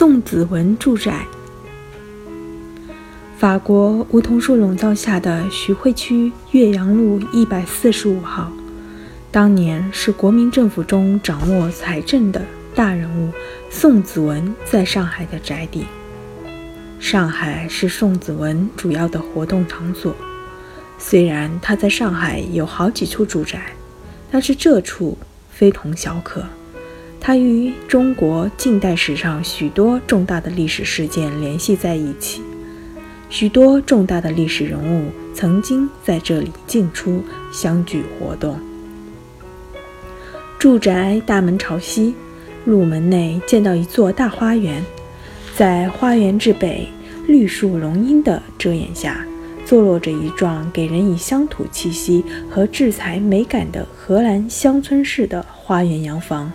宋子文住宅。法国梧桐树笼罩下的徐汇区岳阳路一百四十五号，当年是国民政府中掌握财政的大人物宋子文在上海的宅邸。上海是宋子文主要的活动场所。虽然他在上海有好几处住宅，但是这处非同小可。它与中国近代史上许多重大的历史事件联系在一起。许多重大的历史人物曾经在这里进出、相聚活动。住宅大门朝西，入门内见到一座大花园，在花园之北，绿树龙荫的遮掩下，坐落着一幢给人以乡土气息和制裁美感的荷兰乡村式的花园洋房。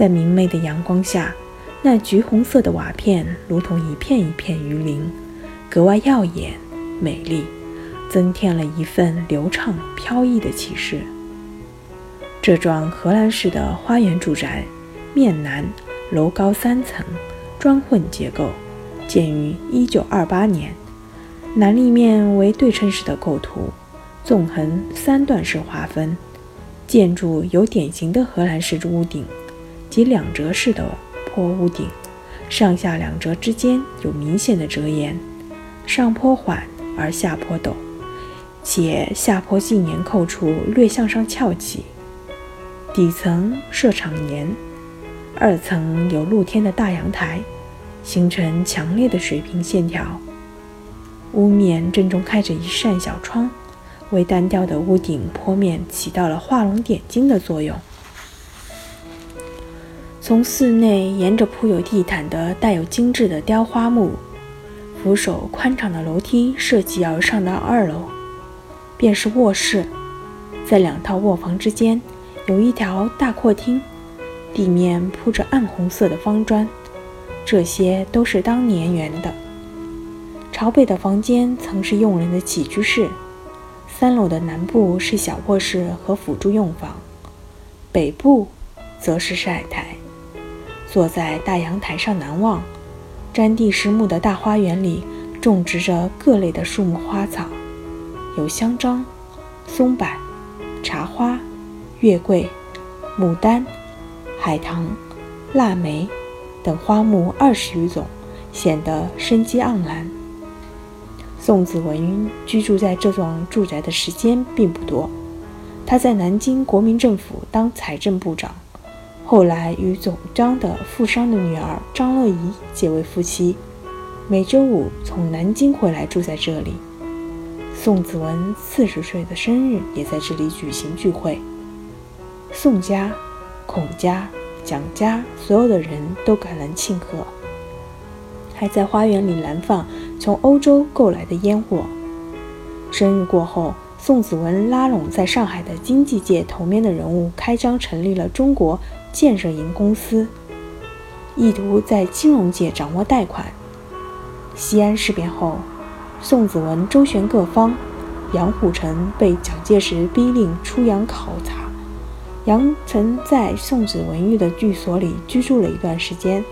在明媚的阳光下，那橘红色的瓦片如同一片一片鱼鳞。格外耀眼、美丽，增添了一份流畅飘逸的气势。这幢荷兰式的花园住宅，面南，楼高三层，砖混结构，建于1928年。南立面为对称式的构图，纵横三段式划分。建筑有典型的荷兰式屋顶及两折式的坡屋顶，上下两折之间有明显的折沿。上坡缓而下坡陡，且下坡近檐扣处略向上翘起。底层设敞檐，二层有露天的大阳台，形成强烈的水平线条。屋面正中开着一扇小窗，为单调的屋顶坡面起到了画龙点睛的作用。从寺内沿着铺有地毯的带有精致的雕花木。扶手宽敞的楼梯设计而上到二楼，便是卧室。在两套卧房之间有一条大客厅，地面铺着暗红色的方砖，这些都是当年圆的。朝北的房间曾是佣人的起居室，三楼的南部是小卧室和辅助用房，北部则是晒台。坐在大阳台上南望。占地十亩的大花园里，种植着各类的树木花草，有香樟、松柏、茶花、月桂、牡丹、海棠、腊梅等花木二十余种，显得生机盎然。宋子文居住在这幢住宅的时间并不多，他在南京国民政府当财政部长。后来与总章的富商的女儿张乐怡结为夫妻，每周五从南京回来住在这里。宋子文四十岁的生日也在这里举行聚会。宋家、孔家、蒋家所有的人都赶来庆贺，还在花园里燃放从欧洲购来的烟火。生日过后，宋子文拉拢在上海的经济界头面的人物，开张成立了中国。建设银公司意图在金融界掌握贷款。西安事变后，宋子文周旋各方，杨虎城被蒋介石逼令出洋考察。杨曾在宋子文寓的寓所里居住了一段时间，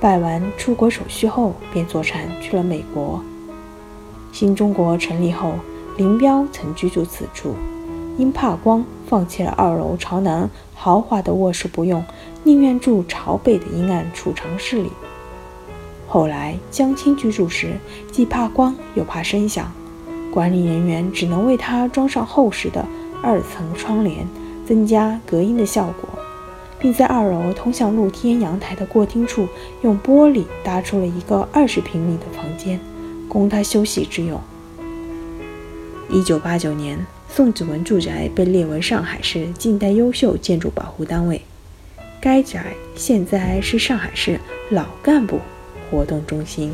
办完出国手续后，便坐船去了美国。新中国成立后，林彪曾居住此处，因怕光，放弃了二楼朝南。豪华的卧室不用，宁愿住朝北的阴暗储藏室里。后来江青居住时，既怕光又怕声响，管理人员只能为他装上厚实的二层窗帘，增加隔音的效果，并在二楼通向露天阳台的过厅处用玻璃搭出了一个二十平米的房间，供他休息之用。一九八九年。宋子文住宅被列为上海市近代优秀建筑保护单位。该宅现在是上海市老干部活动中心。